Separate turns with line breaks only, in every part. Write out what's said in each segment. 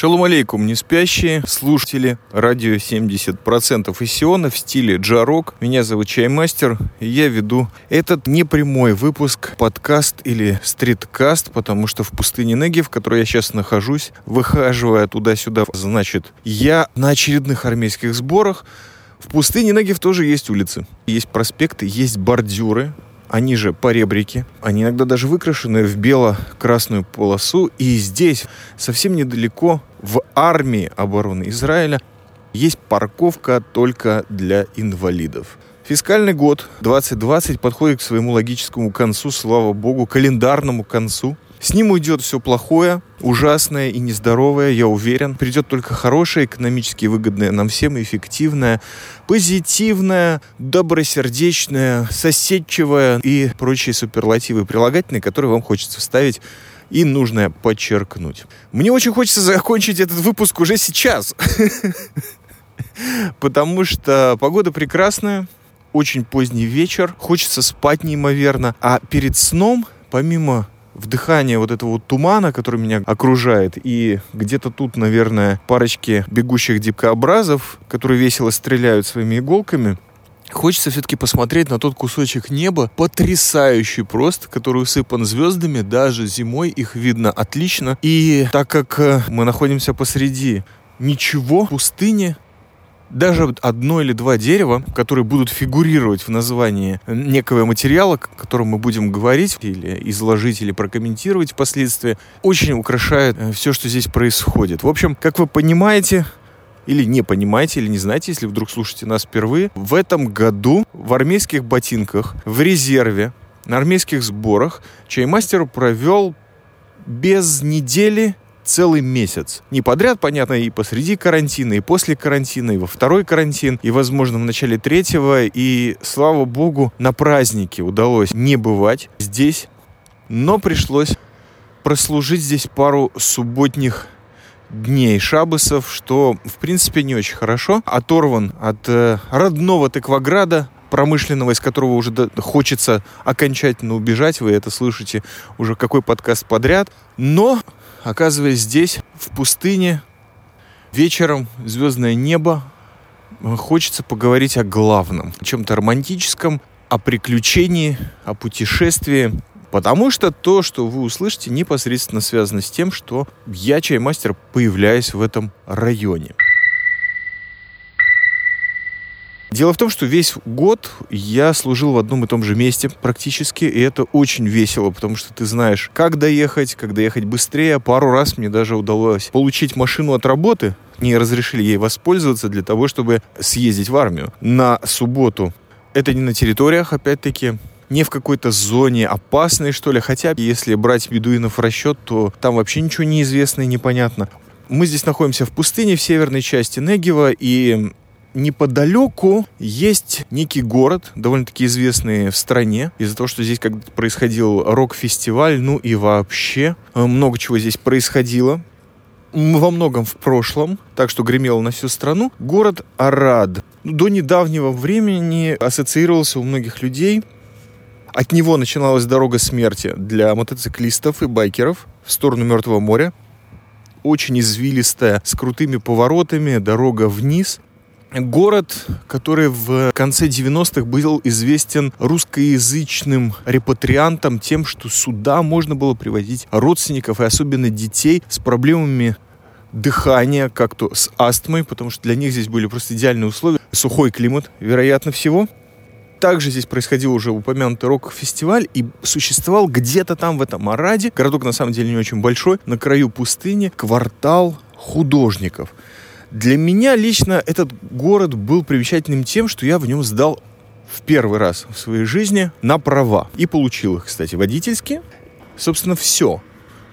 Шалом алейкум, не спящие слушатели радио 70% из Сиона в стиле джарок. Меня зовут Чаймастер, и я веду этот непрямой выпуск, подкаст или стриткаст, потому что в пустыне Неги, в которой я сейчас нахожусь, выхаживая туда-сюда, значит, я на очередных армейских сборах. В пустыне Негев тоже есть улицы, есть проспекты, есть бордюры, они же поребрики, они иногда даже выкрашены в бело-красную полосу. И здесь, совсем недалеко, в армии обороны Израиля, есть парковка только для инвалидов. Фискальный год 2020 подходит к своему логическому концу, слава богу, календарному концу – с ним уйдет все плохое, ужасное и нездоровое, я уверен. Придет только хорошее, экономически выгодное нам всем, эффективное, позитивное, добросердечное, соседчивое и прочие суперлативы прилагательные, которые вам хочется вставить и нужно подчеркнуть. Мне очень хочется закончить этот выпуск уже сейчас. Потому что погода прекрасная, очень поздний вечер, хочется спать неимоверно. А перед сном, помимо вдыхание вот этого вот тумана, который меня окружает, и где-то тут, наверное, парочки бегущих дикообразов, которые весело стреляют своими иголками, Хочется все-таки посмотреть на тот кусочек неба, потрясающий просто, который усыпан звездами, даже зимой их видно отлично. И так как э, мы находимся посреди ничего, пустыни, даже одно или два дерева, которые будут фигурировать в названии некого материала, о котором мы будем говорить или изложить, или прокомментировать впоследствии, очень украшает э, все, что здесь происходит. В общем, как вы понимаете, или не понимаете, или не знаете, если вдруг слушаете нас впервые, в этом году в армейских ботинках, в резерве, на армейских сборах чаймастер провел без недели целый месяц. Не подряд, понятно, и посреди карантина, и после карантина, и во второй карантин, и, возможно, в начале третьего. И, слава богу, на празднике удалось не бывать здесь, но пришлось прослужить здесь пару субботних дней шабасов, что, в принципе, не очень хорошо. Оторван от э, родного Тыкваграда, промышленного, из которого уже хочется окончательно убежать. Вы это слышите уже какой подкаст подряд. Но оказываясь здесь, в пустыне, вечером, звездное небо, хочется поговорить о главном, о чем-то романтическом, о приключении, о путешествии. Потому что то, что вы услышите, непосредственно связано с тем, что я, чаймастер, появляюсь в этом районе. Дело в том, что весь год я служил в одном и том же месте практически, и это очень весело, потому что ты знаешь, как доехать, как доехать быстрее. Пару раз мне даже удалось получить машину от работы, не разрешили ей воспользоваться для того, чтобы съездить в армию на субботу. Это не на территориях, опять-таки, не в какой-то зоне опасной, что ли. Хотя, если брать бедуинов в расчет, то там вообще ничего не известно и непонятно. Мы здесь находимся в пустыне в северной части Негева, и неподалеку есть некий город, довольно-таки известный в стране, из-за того, что здесь когда-то происходил рок-фестиваль, ну и вообще э, много чего здесь происходило во многом в прошлом, так что гремело на всю страну. Город Арад до недавнего времени ассоциировался у многих людей. От него начиналась дорога смерти для мотоциклистов и байкеров в сторону Мертвого моря. Очень извилистая, с крутыми поворотами, дорога вниз. Город, который в конце 90-х был известен русскоязычным репатриантам тем, что сюда можно было привозить родственников и особенно детей с проблемами дыхания, как-то с астмой, потому что для них здесь были просто идеальные условия. Сухой климат, вероятно всего. Также здесь происходил уже упомянутый рок-фестиваль и существовал где-то там в этом Араде, городок на самом деле не очень большой, на краю пустыни, квартал художников – для меня лично этот город был примечательным тем, что я в нем сдал в первый раз в своей жизни на права. И получил их, кстати, водительские. Собственно, все.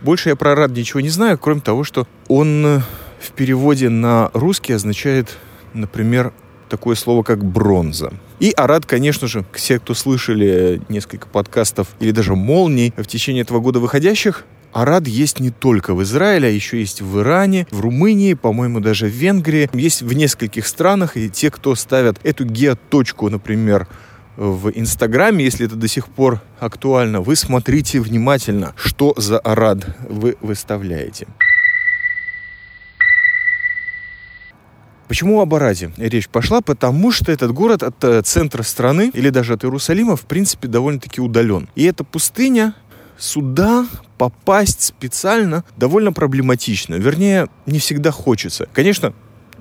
Больше я про Рад ничего не знаю, кроме того, что он э, в переводе на русский означает, например, такое слово, как бронза. И Арад, конечно же, все, кто слышали несколько подкастов или даже молний в течение этого года выходящих, Арад есть не только в Израиле, а еще есть в Иране, в Румынии, по-моему, даже в Венгрии. Есть в нескольких странах, и те, кто ставят эту геоточку, например, в Инстаграме, если это до сих пор актуально, вы смотрите внимательно, что за Арад вы выставляете. Почему об Араде речь пошла? Потому что этот город от э, центра страны или даже от Иерусалима, в принципе, довольно-таки удален. И эта пустыня сюда попасть специально довольно проблематично. Вернее, не всегда хочется. Конечно,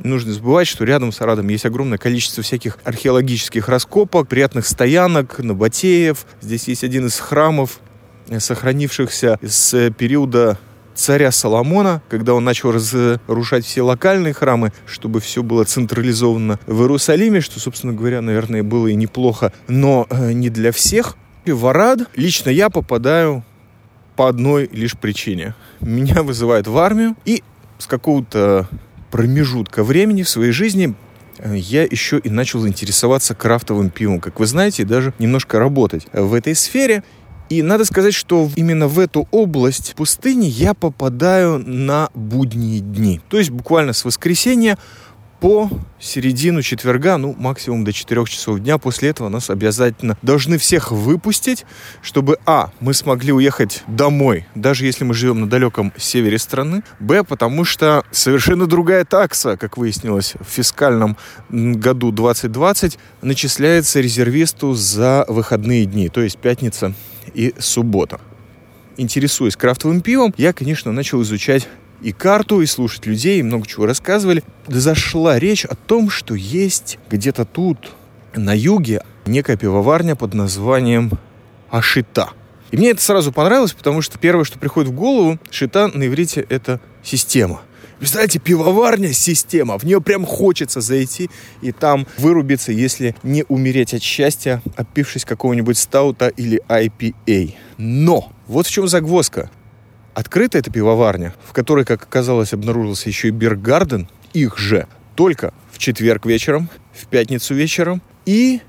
нужно забывать, что рядом с Арадом есть огромное количество всяких археологических раскопок, приятных стоянок, набатеев. Здесь есть один из храмов, э, сохранившихся с периода царя Соломона, когда он начал разрушать все локальные храмы, чтобы все было централизовано в Иерусалиме, что, собственно говоря, наверное, было и неплохо, но э, не для всех. И в Арад лично я попадаю по одной лишь причине. Меня вызывают в армию, и с какого-то промежутка времени в своей жизни э, я еще и начал интересоваться крафтовым пивом. Как вы знаете, даже немножко работать в этой сфере. И надо сказать, что именно в эту область пустыни я попадаю на будние дни. То есть буквально с воскресенья по середину четверга, ну, максимум до 4 часов дня. После этого нас обязательно должны всех выпустить, чтобы, а, мы смогли уехать домой, даже если мы живем на далеком севере страны, б, потому что совершенно другая такса, как выяснилось, в фискальном году 2020 начисляется резервисту за выходные дни, то есть пятница и суббота. Интересуясь крафтовым пивом, я, конечно, начал изучать и карту, и слушать людей, и много чего рассказывали. Зашла речь о том, что есть где-то тут, на юге, некая пивоварня под названием Ашита. И мне это сразу понравилось, потому что первое, что приходит в голову, Шита на иврите — это система. Представляете, пивоварня — система. В нее прям хочется зайти и там вырубиться, если не умереть от счастья, опившись какого-нибудь стаута или IPA. Но! Вот в чем загвоздка. Открыта эта пивоварня, в которой, как оказалось, обнаружился еще и Бергарден, их же, только в четверг вечером, в пятницу вечером и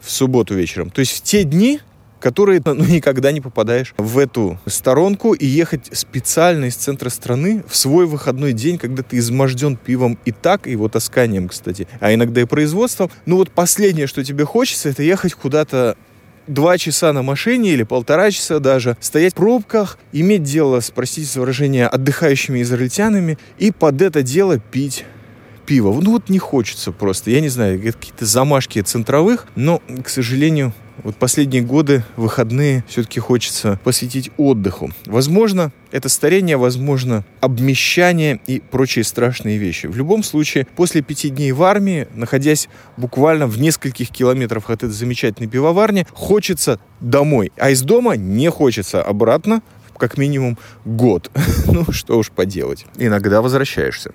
в субботу вечером. То есть в те дни, которые ну, никогда не попадаешь в эту сторонку и ехать специально из центра страны в свой выходной день, когда ты изможден пивом и так, и его тасканием, кстати, а иногда и производством. Ну вот последнее, что тебе хочется, это ехать куда-то два часа на машине или полтора часа даже, стоять в пробках, иметь дело, с, простите выражение, отдыхающими израильтянами и под это дело пить пиво. Ну вот не хочется просто. Я не знаю, какие-то замашки центровых, но, к сожалению, вот последние годы, выходные, все-таки хочется посвятить отдыху. Возможно, это старение, возможно, обмещание и прочие страшные вещи. В любом случае, после пяти дней в армии, находясь буквально в нескольких километрах от этой замечательной пивоварни, хочется домой. А из дома не хочется обратно, как минимум год. ну, что уж поделать. Иногда возвращаешься.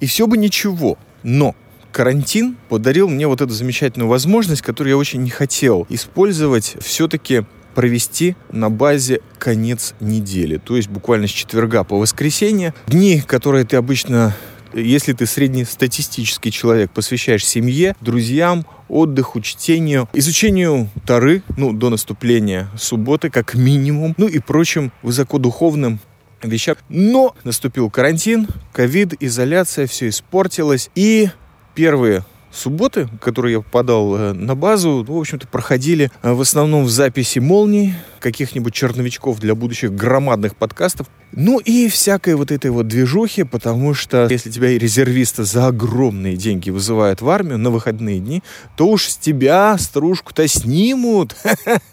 И все бы ничего. Но карантин подарил мне вот эту замечательную возможность, которую я очень не хотел использовать, все-таки провести на базе конец недели. То есть буквально с четверга по воскресенье. Дни, которые ты обычно если ты среднестатистический человек, посвящаешь семье, друзьям, отдыху, чтению, изучению Тары, ну, до наступления субботы, как минимум, ну и прочим высокодуховным вещам. Но наступил карантин, ковид, изоляция, все испортилось. И первые субботы, которые я попадал э, на базу, ну, в общем-то, проходили э, в основном в записи молний, каких-нибудь черновичков для будущих громадных подкастов. Ну и всякой вот этой вот движухи, потому что если тебя резервиста за огромные деньги вызывают в армию на выходные дни, то уж с тебя стружку-то снимут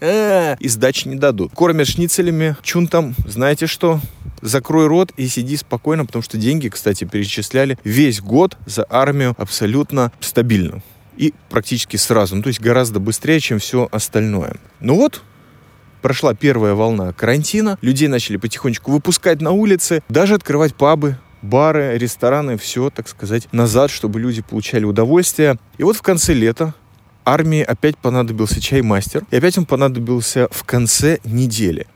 и сдачи не дадут. Кормят шницелями, чунтом, знаете что? Закрой рот и сиди спокойно, потому что деньги, кстати, перечисляли весь год за армию абсолютно стабильно и практически сразу, ну, то есть гораздо быстрее, чем все остальное. Ну вот, прошла первая волна карантина, людей начали потихонечку выпускать на улицы, даже открывать пабы, бары, рестораны, все, так сказать, назад, чтобы люди получали удовольствие. И вот в конце лета армии опять понадобился чаймастер, и опять он понадобился в конце недели.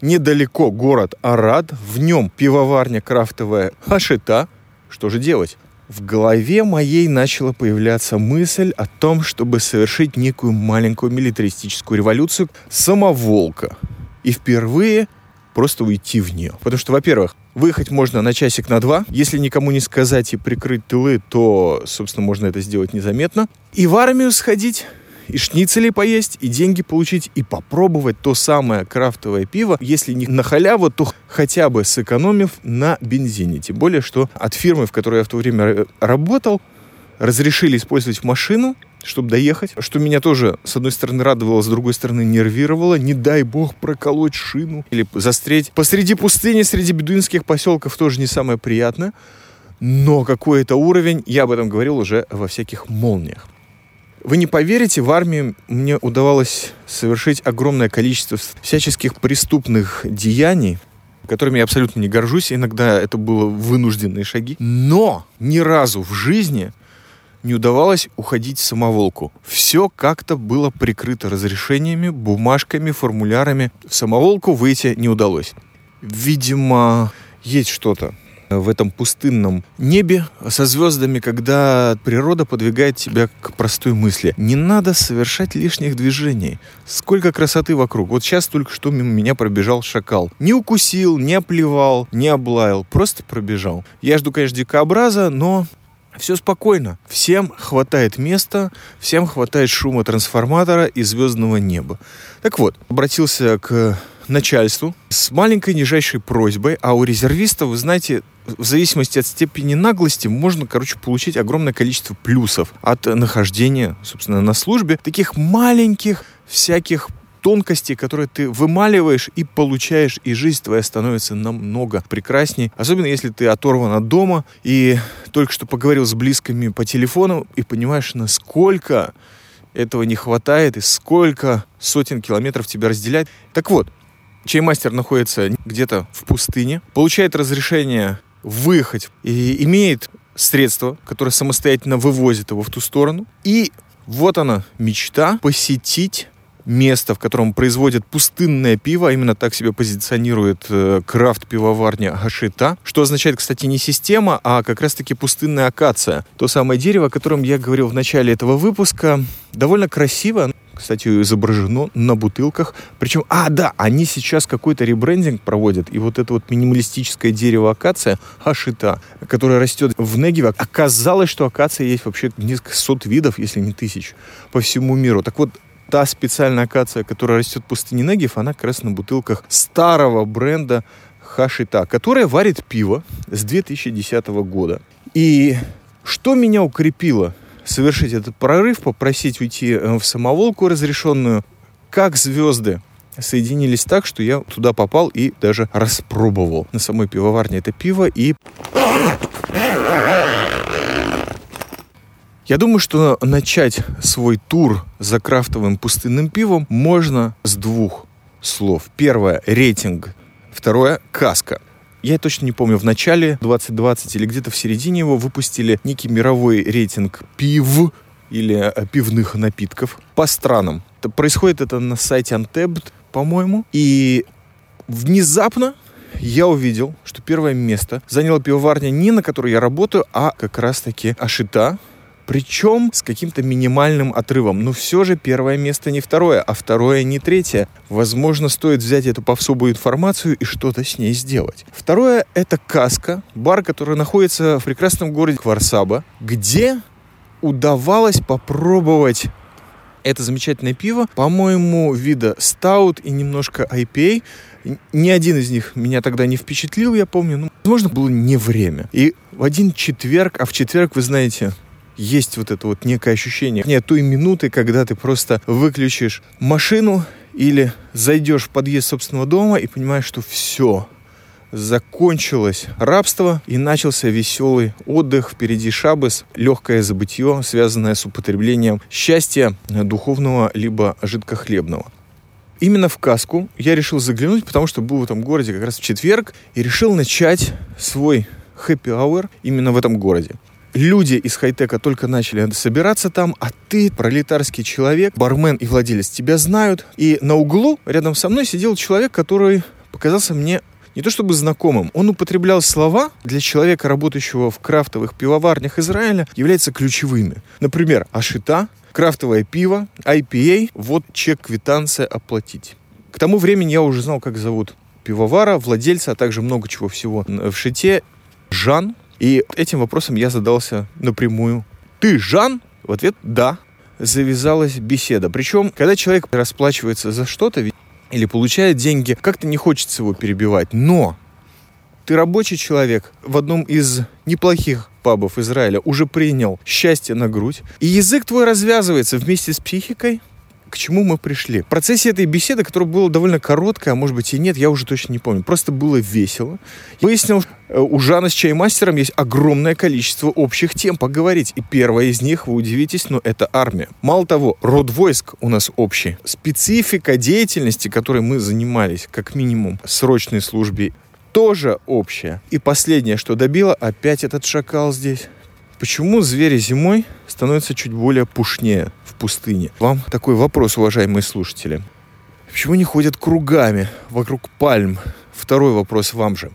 Недалеко город Арад, в нем пивоварня крафтовая Хашита. Что же делать? В голове моей начала появляться мысль о том, чтобы совершить некую маленькую милитаристическую революцию самоволка. И впервые просто уйти в нее. Потому что, во-первых, выехать можно на часик на два. Если никому не сказать и прикрыть тылы, то, собственно, можно это сделать незаметно. И в армию сходить и шницелей поесть, и деньги получить, и попробовать то самое крафтовое пиво, если не на халяву, то хотя бы сэкономив на бензине. Тем более, что от фирмы, в которой я в то время работал, разрешили использовать машину, чтобы доехать, что меня тоже, с одной стороны, радовало, с другой стороны, нервировало. Не дай бог проколоть шину или застрять. Посреди пустыни, среди бедуинских поселков тоже не самое приятное. Но какой-то уровень, я об этом говорил уже во всяких молниях. Вы не поверите, в армии мне удавалось совершить огромное количество всяческих преступных деяний, которыми я абсолютно не горжусь. Иногда это было вынужденные шаги. Но ни разу в жизни не удавалось уходить самоволку. Все как-то было прикрыто разрешениями, бумажками, формулярами. В самоволку выйти не удалось. Видимо, есть что-то в этом пустынном небе со звездами, когда природа подвигает тебя к простой мысли. Не надо совершать лишних движений. Сколько красоты вокруг. Вот сейчас только что мимо меня пробежал шакал. Не укусил, не оплевал, не облаял. Просто пробежал. Я жду, конечно, дикообраза, но все спокойно. Всем хватает места, всем хватает шума трансформатора и звездного неба. Так вот, обратился к начальству с маленькой нижайшей просьбой, а у резервистов, вы знаете, в зависимости от степени наглости можно, короче, получить огромное количество плюсов от нахождения, собственно, на службе. Таких маленьких всяких тонкостей, которые ты вымаливаешь и получаешь, и жизнь твоя становится намного прекрасней. Особенно если ты оторван от дома и только что поговорил с близкими по телефону и понимаешь, насколько этого не хватает и сколько сотен километров тебя разделяет. Так вот, чаймастер находится где-то в пустыне, получает разрешение выехать и имеет средство, которое самостоятельно вывозит его в ту сторону. И вот она, мечта посетить место, в котором производят пустынное пиво, а именно так себя позиционирует э, крафт-пивоварня Гашита, что означает, кстати, не система, а как раз-таки пустынная акация. То самое дерево, о котором я говорил в начале этого выпуска, довольно красиво, кстати, изображено на бутылках. Причем, а, да, они сейчас какой-то ребрендинг проводят. И вот это вот минималистическое дерево акация, ашита, которое растет в Негиве, оказалось, что акация есть вообще несколько сот видов, если не тысяч, по всему миру. Так вот, та специальная акация, которая растет в пустыне Негев, она как раз на бутылках старого бренда Хашита, которая варит пиво с 2010 года. И что меня укрепило совершить этот прорыв, попросить уйти э, в самоволку разрешенную, как звезды соединились так, что я туда попал и даже распробовал на самой пивоварне это пиво и я думаю, что начать свой тур за крафтовым пустынным пивом можно с двух слов. Первое – рейтинг. Второе – каска. Я точно не помню, в начале 2020 или где-то в середине его выпустили некий мировой рейтинг пив или э, пивных напитков по странам. Происходит это на сайте Untapped, по-моему. И внезапно я увидел, что первое место заняла пивоварня не на которой я работаю, а как раз-таки Ашита, причем с каким-то минимальным отрывом. Но все же первое место не второе, а второе не третье. Возможно, стоит взять эту повсобую информацию и что-то с ней сделать. Второе — это Каска, бар, который находится в прекрасном городе Кварсаба, где удавалось попробовать это замечательное пиво, по-моему, вида стаут и немножко IPA. Ни один из них меня тогда не впечатлил, я помню. Ну, возможно, было не время. И в один четверг, а в четверг, вы знаете, есть вот это вот некое ощущение нет той минуты, когда ты просто выключишь машину или зайдешь в подъезд собственного дома и понимаешь, что все, закончилось рабство и начался веселый отдых. Впереди шабас, легкое забытье, связанное с употреблением счастья духовного либо жидкохлебного. Именно в каску я решил заглянуть, потому что был в этом городе как раз в четверг и решил начать свой hour именно в этом городе люди из хай-тека только начали собираться там, а ты, пролетарский человек, бармен и владелец, тебя знают. И на углу рядом со мной сидел человек, который показался мне не то чтобы знакомым, он употреблял слова для человека, работающего в крафтовых пивоварнях Израиля, являются ключевыми. Например, ашита, крафтовое пиво, IPA, вот чек, квитанция, оплатить. К тому времени я уже знал, как зовут пивовара, владельца, а также много чего всего в шите. Жан, и этим вопросом я задался напрямую. Ты Жан? В ответ «да». завязалась беседа. Причем, когда человек расплачивается за что-то или получает деньги, как-то не хочется его перебивать. Но ты рабочий человек в одном из неплохих пабов Израиля уже принял счастье на грудь, и язык твой развязывается вместе с психикой, к чему мы пришли. В процессе этой беседы, которая была довольно короткая, а может быть и нет, я уже точно не помню. Просто было весело. Выяснил, э, у Жана с чаймастером есть огромное количество общих тем поговорить. И первая из них, вы удивитесь, но это армия. Мало того, род войск у нас общий. Специфика деятельности, которой мы занимались, как минимум, срочной службе, тоже общая. И последнее, что добило, опять этот шакал здесь. Почему звери зимой становятся чуть более пушнее пустыне? Вам такой вопрос, уважаемые слушатели. Почему не ходят кругами вокруг пальм? Второй вопрос вам же.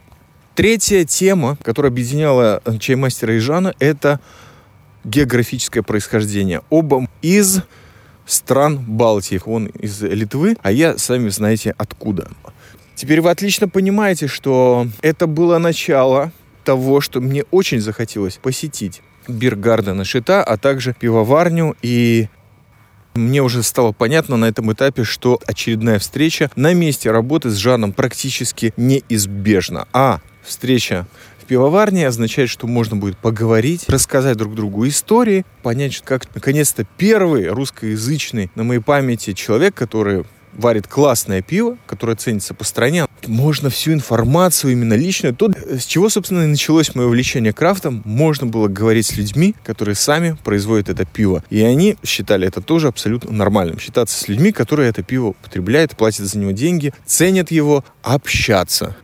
Третья тема, которая объединяла чаймастера и Жана, это географическое происхождение. Оба из стран Балтии. Он из Литвы, а я, сами знаете, откуда. Теперь вы отлично понимаете, что это было начало того, что мне очень захотелось посетить биргардена Шита, а также пивоварню и мне уже стало понятно на этом этапе, что очередная встреча на месте работы с Жаном практически неизбежна. А встреча в пивоварне означает, что можно будет поговорить, рассказать друг другу истории, понять, как наконец-то первый русскоязычный на моей памяти человек, который варит классное пиво, которое ценится по стране. Можно всю информацию именно личную. То, с чего, собственно, и началось мое увлечение крафтом. Можно было говорить с людьми, которые сами производят это пиво. И они считали это тоже абсолютно нормальным. Считаться с людьми, которые это пиво потребляют, платят за него деньги, ценят его, общаться.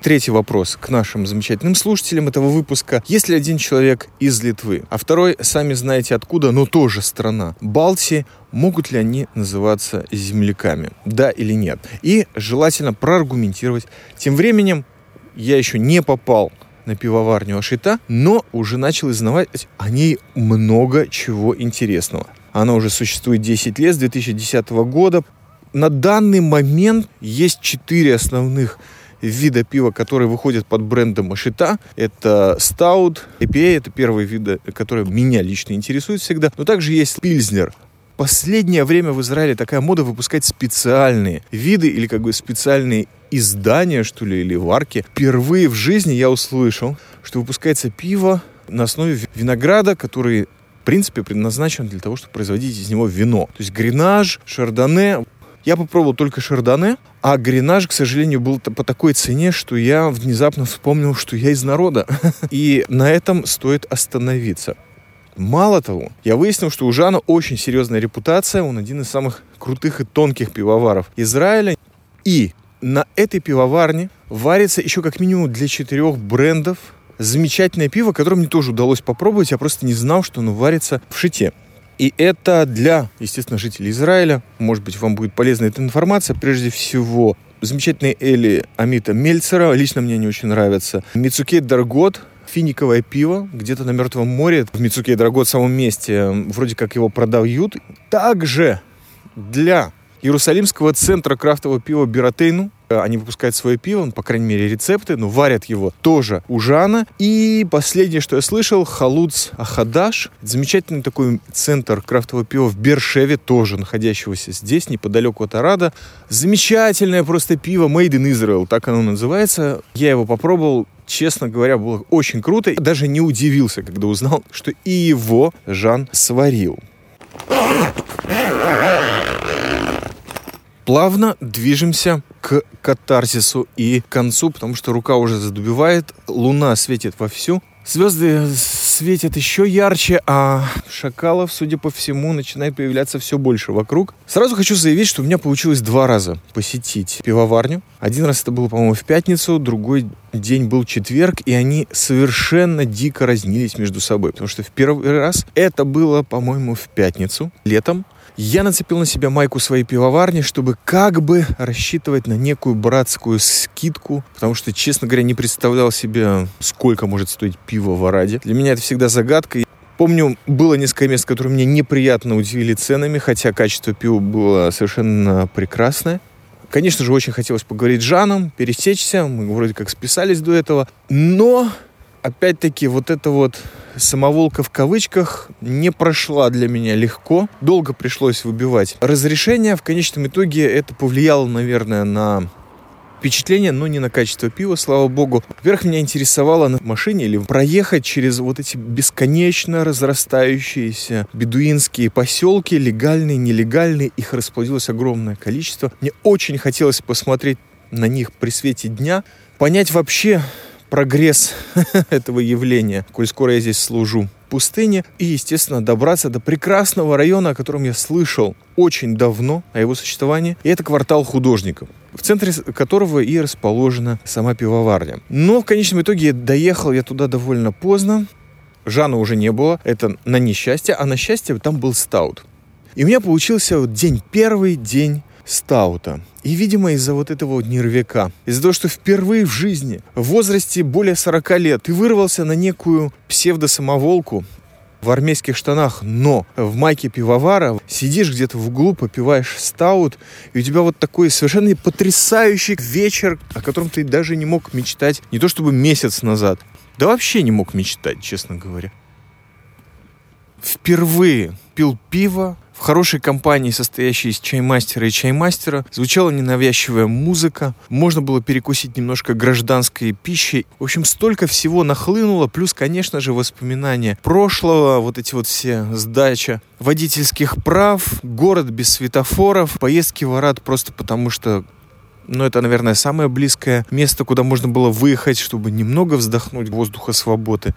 Третий вопрос к нашим замечательным слушателям этого выпуска. Если один человек из Литвы, а второй, сами знаете откуда, но тоже страна, Балтии, могут ли они называться земляками? Да или нет? И желательно проаргументировать. Тем временем я еще не попал на пивоварню Ашита, но уже начал узнавать о ней много чего интересного. Она уже существует 10 лет, с 2010 года. На данный момент есть четыре основных вида пива, которые выходят под брендом Машита. Это Stout, IPA, это первые виды, которые меня лично интересуют всегда. Но также есть Пильзнер. Последнее время в Израиле такая мода выпускать специальные виды или как бы специальные издания, что ли, или варки. Впервые в жизни я услышал, что выпускается пиво на основе винограда, который в принципе предназначен для того, чтобы производить из него вино. То есть гренаж, шардоне. Я попробовал только шардоне, а гренаж, к сожалению, был по такой цене, что я внезапно вспомнил, что я из народа. И на этом стоит остановиться. Мало того, я выяснил, что у Жана очень серьезная репутация. Он один из самых крутых и тонких пивоваров Израиля. И на этой пивоварне варится еще как минимум для четырех брендов замечательное пиво, которое мне тоже удалось попробовать. Я просто не знал, что оно варится в шите. И это для, естественно, жителей Израиля. Может быть, вам будет полезна эта информация. Прежде всего, замечательные Эли Амита Мельцера. Лично мне не очень нравится. Мицуке Даргот, финиковое пиво где-то на Мертвом море, в Мицуке Даргот самом месте, вроде как его продают. Также для Иерусалимского центра крафтового пива Биратейну Э, они выпускают свое пиво, ну, по крайней мере, рецепты, но варят его тоже у Жана. И последнее, что я слышал, Халуц Ахадаш. Замечательный такой центр крафтового пива в Бершеве, тоже находящегося здесь, неподалеку от Арада. Замечательное просто пиво Made in Israel, так оно называется. Я его попробовал, честно говоря, было очень круто. Даже не удивился, когда узнал, что и его Жан сварил плавно движемся к катарсису и концу, потому что рука уже задубевает, луна светит вовсю, звезды светят еще ярче, а шакалов, судя по всему, начинает появляться все больше вокруг. Сразу хочу заявить, что у меня получилось два раза посетить пивоварню. Один раз это было, по-моему, в пятницу, другой день был четверг, и они совершенно дико разнились между собой. Потому что в первый раз это было, по-моему, в пятницу, летом. Я нацепил на себя майку своей пивоварни, чтобы как бы рассчитывать на некую братскую скидку, потому что, честно говоря, не представлял себе, сколько может стоить пиво в Араде. Для меня это всегда загадка. Помню, было несколько мест, которые меня неприятно удивили ценами, хотя качество пива было совершенно прекрасное. Конечно же, очень хотелось поговорить с Жаном, пересечься, мы вроде как списались до этого, но опять-таки, вот это вот самоволка в кавычках не прошла для меня легко. Долго пришлось выбивать разрешение. В конечном итоге это повлияло, наверное, на впечатление, но не на качество пива, слава богу. Во-первых, меня интересовало на машине или проехать через вот эти бесконечно разрастающиеся бедуинские поселки, легальные, нелегальные. Их расплодилось огромное количество. Мне очень хотелось посмотреть на них при свете дня, понять вообще прогресс этого явления, коль скоро я здесь служу пустыне и, естественно, добраться до прекрасного района, о котором я слышал очень давно, о его существовании. И это квартал художников в центре которого и расположена сама пивоварня. Но в конечном итоге доехал я туда довольно поздно. Жана уже не было, это на несчастье, а на счастье там был стаут. И у меня получился вот день первый, день стаута. И, видимо, из-за вот этого вот нервяка, из-за того, что впервые в жизни, в возрасте более 40 лет, ты вырвался на некую псевдосамоволку, в армейских штанах, но в майке пивовара сидишь где-то в углу, попиваешь стаут, и у тебя вот такой совершенно потрясающий вечер, о котором ты даже не мог мечтать, не то чтобы месяц назад, да вообще не мог мечтать, честно говоря. Впервые пил пиво в хорошей компании, состоящей из чаймастера и чаймастера, звучала ненавязчивая музыка, можно было перекусить немножко гражданской пищей. В общем, столько всего нахлынуло, плюс, конечно же, воспоминания прошлого, вот эти вот все сдача водительских прав, город без светофоров, поездки в Арат просто потому, что но ну, это, наверное, самое близкое место, куда можно было выехать, чтобы немного вздохнуть воздуха свободы.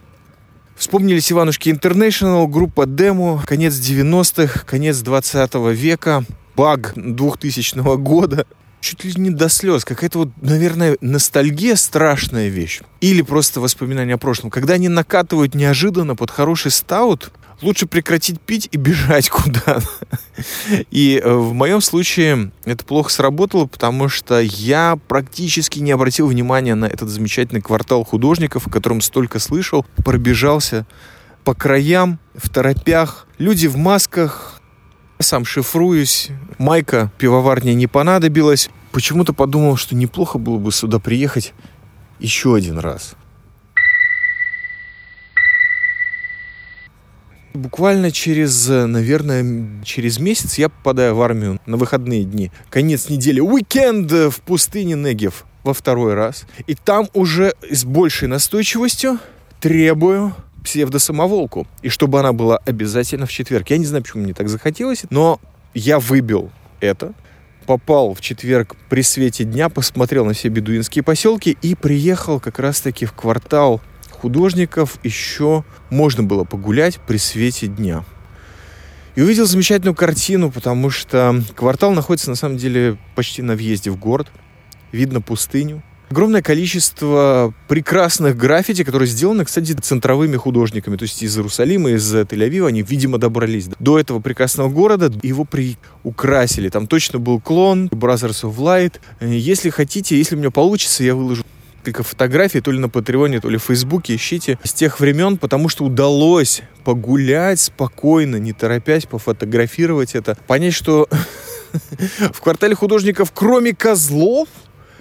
Вспомнились Иванушки Интернешнл, группа Демо, конец 90-х, конец 20 века, баг 2000 года. Чуть ли не до слез. Какая-то вот, наверное, ностальгия страшная вещь. Или просто воспоминания о прошлом. Когда они накатывают неожиданно под хороший стаут, лучше прекратить пить и бежать куда-то. И э, в моем случае это плохо сработало, потому что я практически не обратил внимания на этот замечательный квартал художников, о котором столько слышал, пробежался по краям, в торопях, люди в масках, сам шифруюсь, майка пивоварня не понадобилась. Почему-то подумал, что неплохо было бы сюда приехать еще один раз. Буквально через, наверное, через месяц я попадаю в армию на выходные дни. Конец недели, уикенд в пустыне Негев во второй раз. И там уже с большей настойчивостью требую псевдосамоволку. И чтобы она была обязательно в четверг. Я не знаю, почему мне так захотелось, но я выбил это. Попал в четверг при свете дня, посмотрел на все бедуинские поселки и приехал как раз-таки в квартал художников еще можно было погулять при свете дня. И увидел замечательную картину, потому что квартал находится на самом деле почти на въезде в город. Видно пустыню. Огромное количество прекрасных граффити, которые сделаны, кстати, центровыми художниками. То есть из Иерусалима, из Тель-Авива они, видимо, добрались до этого прекрасного города. Его приукрасили. Там точно был клон Brothers of Light. Если хотите, если у меня получится, я выложу несколько фотографий, то ли на Патреоне, то ли в Фейсбуке, ищите с тех времен, потому что удалось погулять спокойно, не торопясь, пофотографировать это, понять, что в квартале художников, кроме козлов,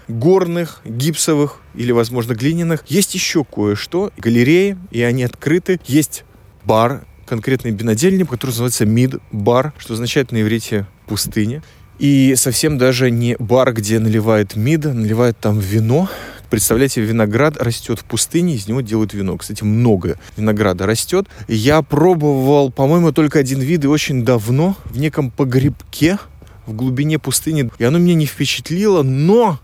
горных, гипсовых или, возможно, глиняных, есть еще кое-что. Галереи, и они открыты. Есть бар, конкретный винодельник, который называется Мид-бар, что означает на иврите «пустыня». И совсем даже не бар, где наливают мид, наливают там вино, Представляете, виноград растет в пустыне, из него делают вино. Кстати, много винограда растет. Я пробовал, по-моему, только один вид и очень давно в неком погребке в глубине пустыни. И оно меня не впечатлило, но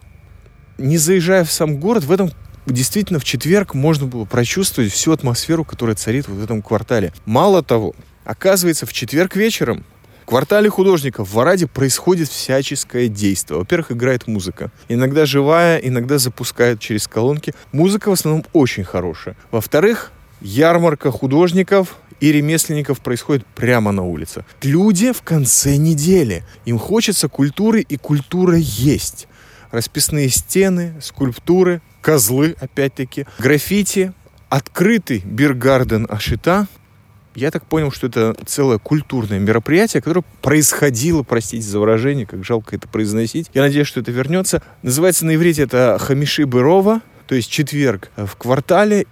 не заезжая в сам город, в этом действительно в четверг можно было прочувствовать всю атмосферу, которая царит вот в этом квартале. Мало того, оказывается, в четверг вечером в квартале художников в Араде происходит всяческое действие. Во-первых, играет музыка. Иногда живая, иногда запускает через колонки. Музыка в основном очень хорошая. Во-вторых, ярмарка художников и ремесленников происходит прямо на улице. Люди в конце недели. Им хочется культуры, и культура есть. Расписные стены, скульптуры, козлы, опять-таки, граффити, открытый биргарден Ашита, я так понял, что это целое культурное мероприятие, которое происходило, простите за выражение, как жалко это произносить. Я надеюсь, что это вернется. Называется на иврите это Хамиши Бырова, то есть четверг в квартале.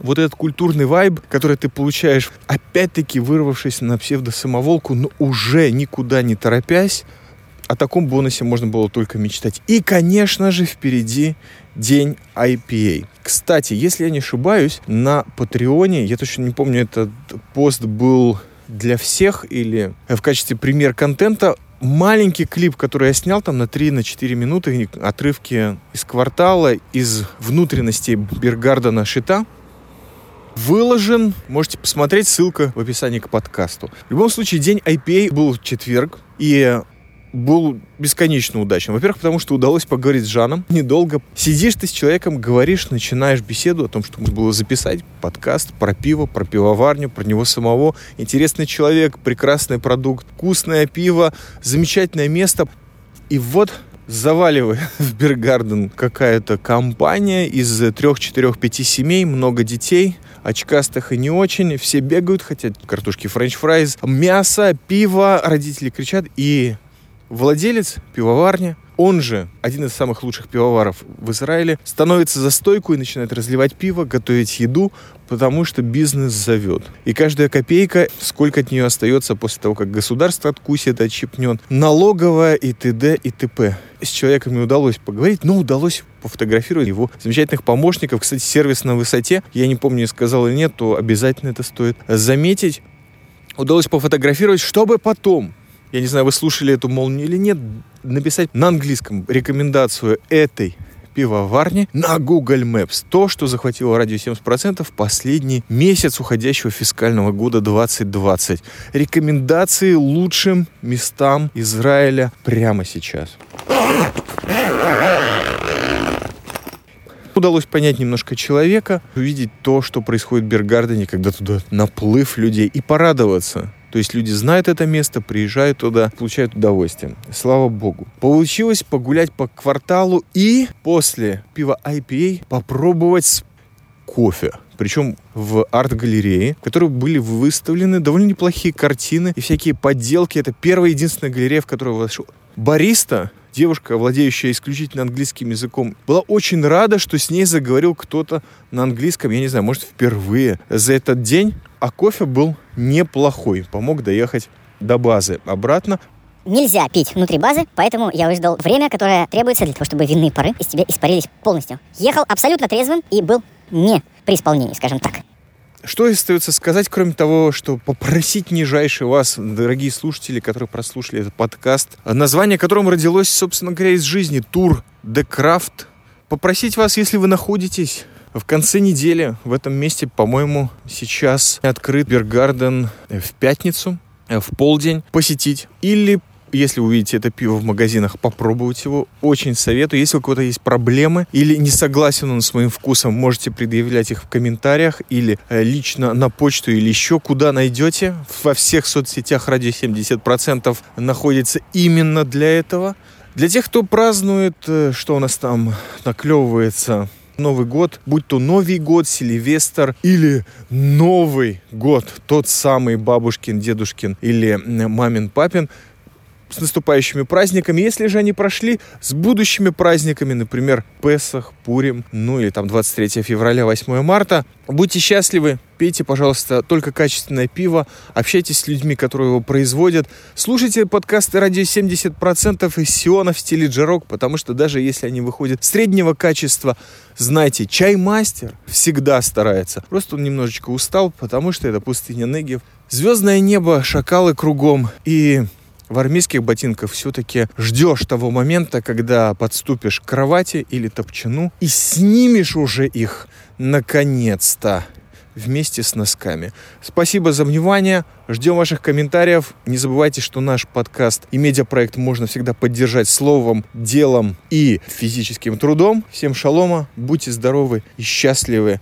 вот этот культурный вайб, который ты получаешь, опять-таки вырвавшись на псевдосамоволку, но уже никуда не торопясь, о таком бонусе можно было только мечтать. И, конечно же, впереди день IPA. Кстати, если я не ошибаюсь, на Патреоне, я точно не помню, этот пост был для всех или в качестве пример контента, маленький клип, который я снял там на 3-4 на минуты, отрывки из квартала, из внутренности Бергардена Шита, выложен. Можете посмотреть, ссылка в описании к подкасту. В любом случае, день IPA был в четверг, и был бесконечно удачным. Во-первых, потому что удалось поговорить с Жаном недолго. Сидишь ты с человеком, говоришь, начинаешь беседу о том, что можно было записать подкаст про пиво, про пивоварню, про него самого. Интересный человек, прекрасный продукт, вкусное пиво, замечательное место. И вот заваливает в beer garden какая-то компания из трех, четырех, пяти семей, много детей, очкастых и не очень. Все бегают, хотят картошки french fries, мясо, пиво. Родители кричат, и Владелец пивоварни, он же один из самых лучших пивоваров в Израиле, становится за стойку и начинает разливать пиво, готовить еду, потому что бизнес зовет. И каждая копейка, сколько от нее остается после того, как государство откусит, отщипнет, налоговая и т.д. и т.п. С человеком не удалось поговорить, но удалось пофотографировать его замечательных помощников. Кстати, сервис на высоте, я не помню, сказал или нет, то обязательно это стоит заметить. Удалось пофотографировать, чтобы потом я не знаю, вы слушали эту молнию или нет, написать на английском рекомендацию этой пивоварни на Google Maps. То, что захватило радио 70% в последний месяц уходящего фискального года 2020. Рекомендации лучшим местам Израиля прямо сейчас. Удалось понять немножко человека, увидеть то, что происходит в Бергардене, когда туда наплыв людей, и порадоваться то есть люди знают это место, приезжают туда, получают удовольствие. Слава богу. Получилось погулять по кварталу и после пива IPA попробовать кофе. Причем в арт-галерее, в которой были выставлены довольно неплохие картины и всякие подделки. Это первая единственная галерея, в которую вошел. Бариста девушка, владеющая исключительно английским языком, была очень рада, что с ней заговорил кто-то на английском, я не знаю, может, впервые за этот день. А кофе был неплохой, помог доехать до базы обратно.
Нельзя пить внутри базы, поэтому я выждал время, которое требуется для того, чтобы винные пары из тебя испарились полностью. Ехал абсолютно трезвым и был не при исполнении, скажем так.
Что остается сказать, кроме того, что попросить нижайше вас, дорогие слушатели, которые прослушали этот подкаст, название которым родилось, собственно говоря, из жизни, тур The Craft, попросить вас, если вы находитесь в конце недели в этом месте, по-моему, сейчас открыт Бергарден в пятницу, в полдень посетить или если увидите это пиво в магазинах, попробовать его. Очень советую. Если у кого-то есть проблемы или не согласен он с моим вкусом, можете предъявлять их в комментариях или э, лично на почту или еще куда найдете. Во всех соцсетях радио 70% находится именно для этого. Для тех, кто празднует, э, что у нас там наклевывается, Новый год, будь то Новый год, Сильвестр или Новый год, тот самый бабушкин, дедушкин или мамин, папин, с наступающими праздниками. Если же они прошли с будущими праздниками, например, Песах, Пурим, ну или там 23 февраля, 8 марта, будьте счастливы, пейте, пожалуйста, только качественное пиво, общайтесь с людьми, которые его производят, слушайте подкасты радио 70% из Сиона в стиле джарок, потому что даже если они выходят среднего качества, знайте, чай-мастер всегда старается. Просто он немножечко устал, потому что это пустыня Негев. Звездное небо, шакалы кругом и в армейских ботинках все-таки ждешь того момента, когда подступишь к кровати или топчану и снимешь уже их наконец-то вместе с носками. Спасибо за внимание. Ждем ваших комментариев. Не забывайте, что наш подкаст и медиапроект можно всегда поддержать словом, делом и физическим трудом. Всем шалома, будьте здоровы и счастливы.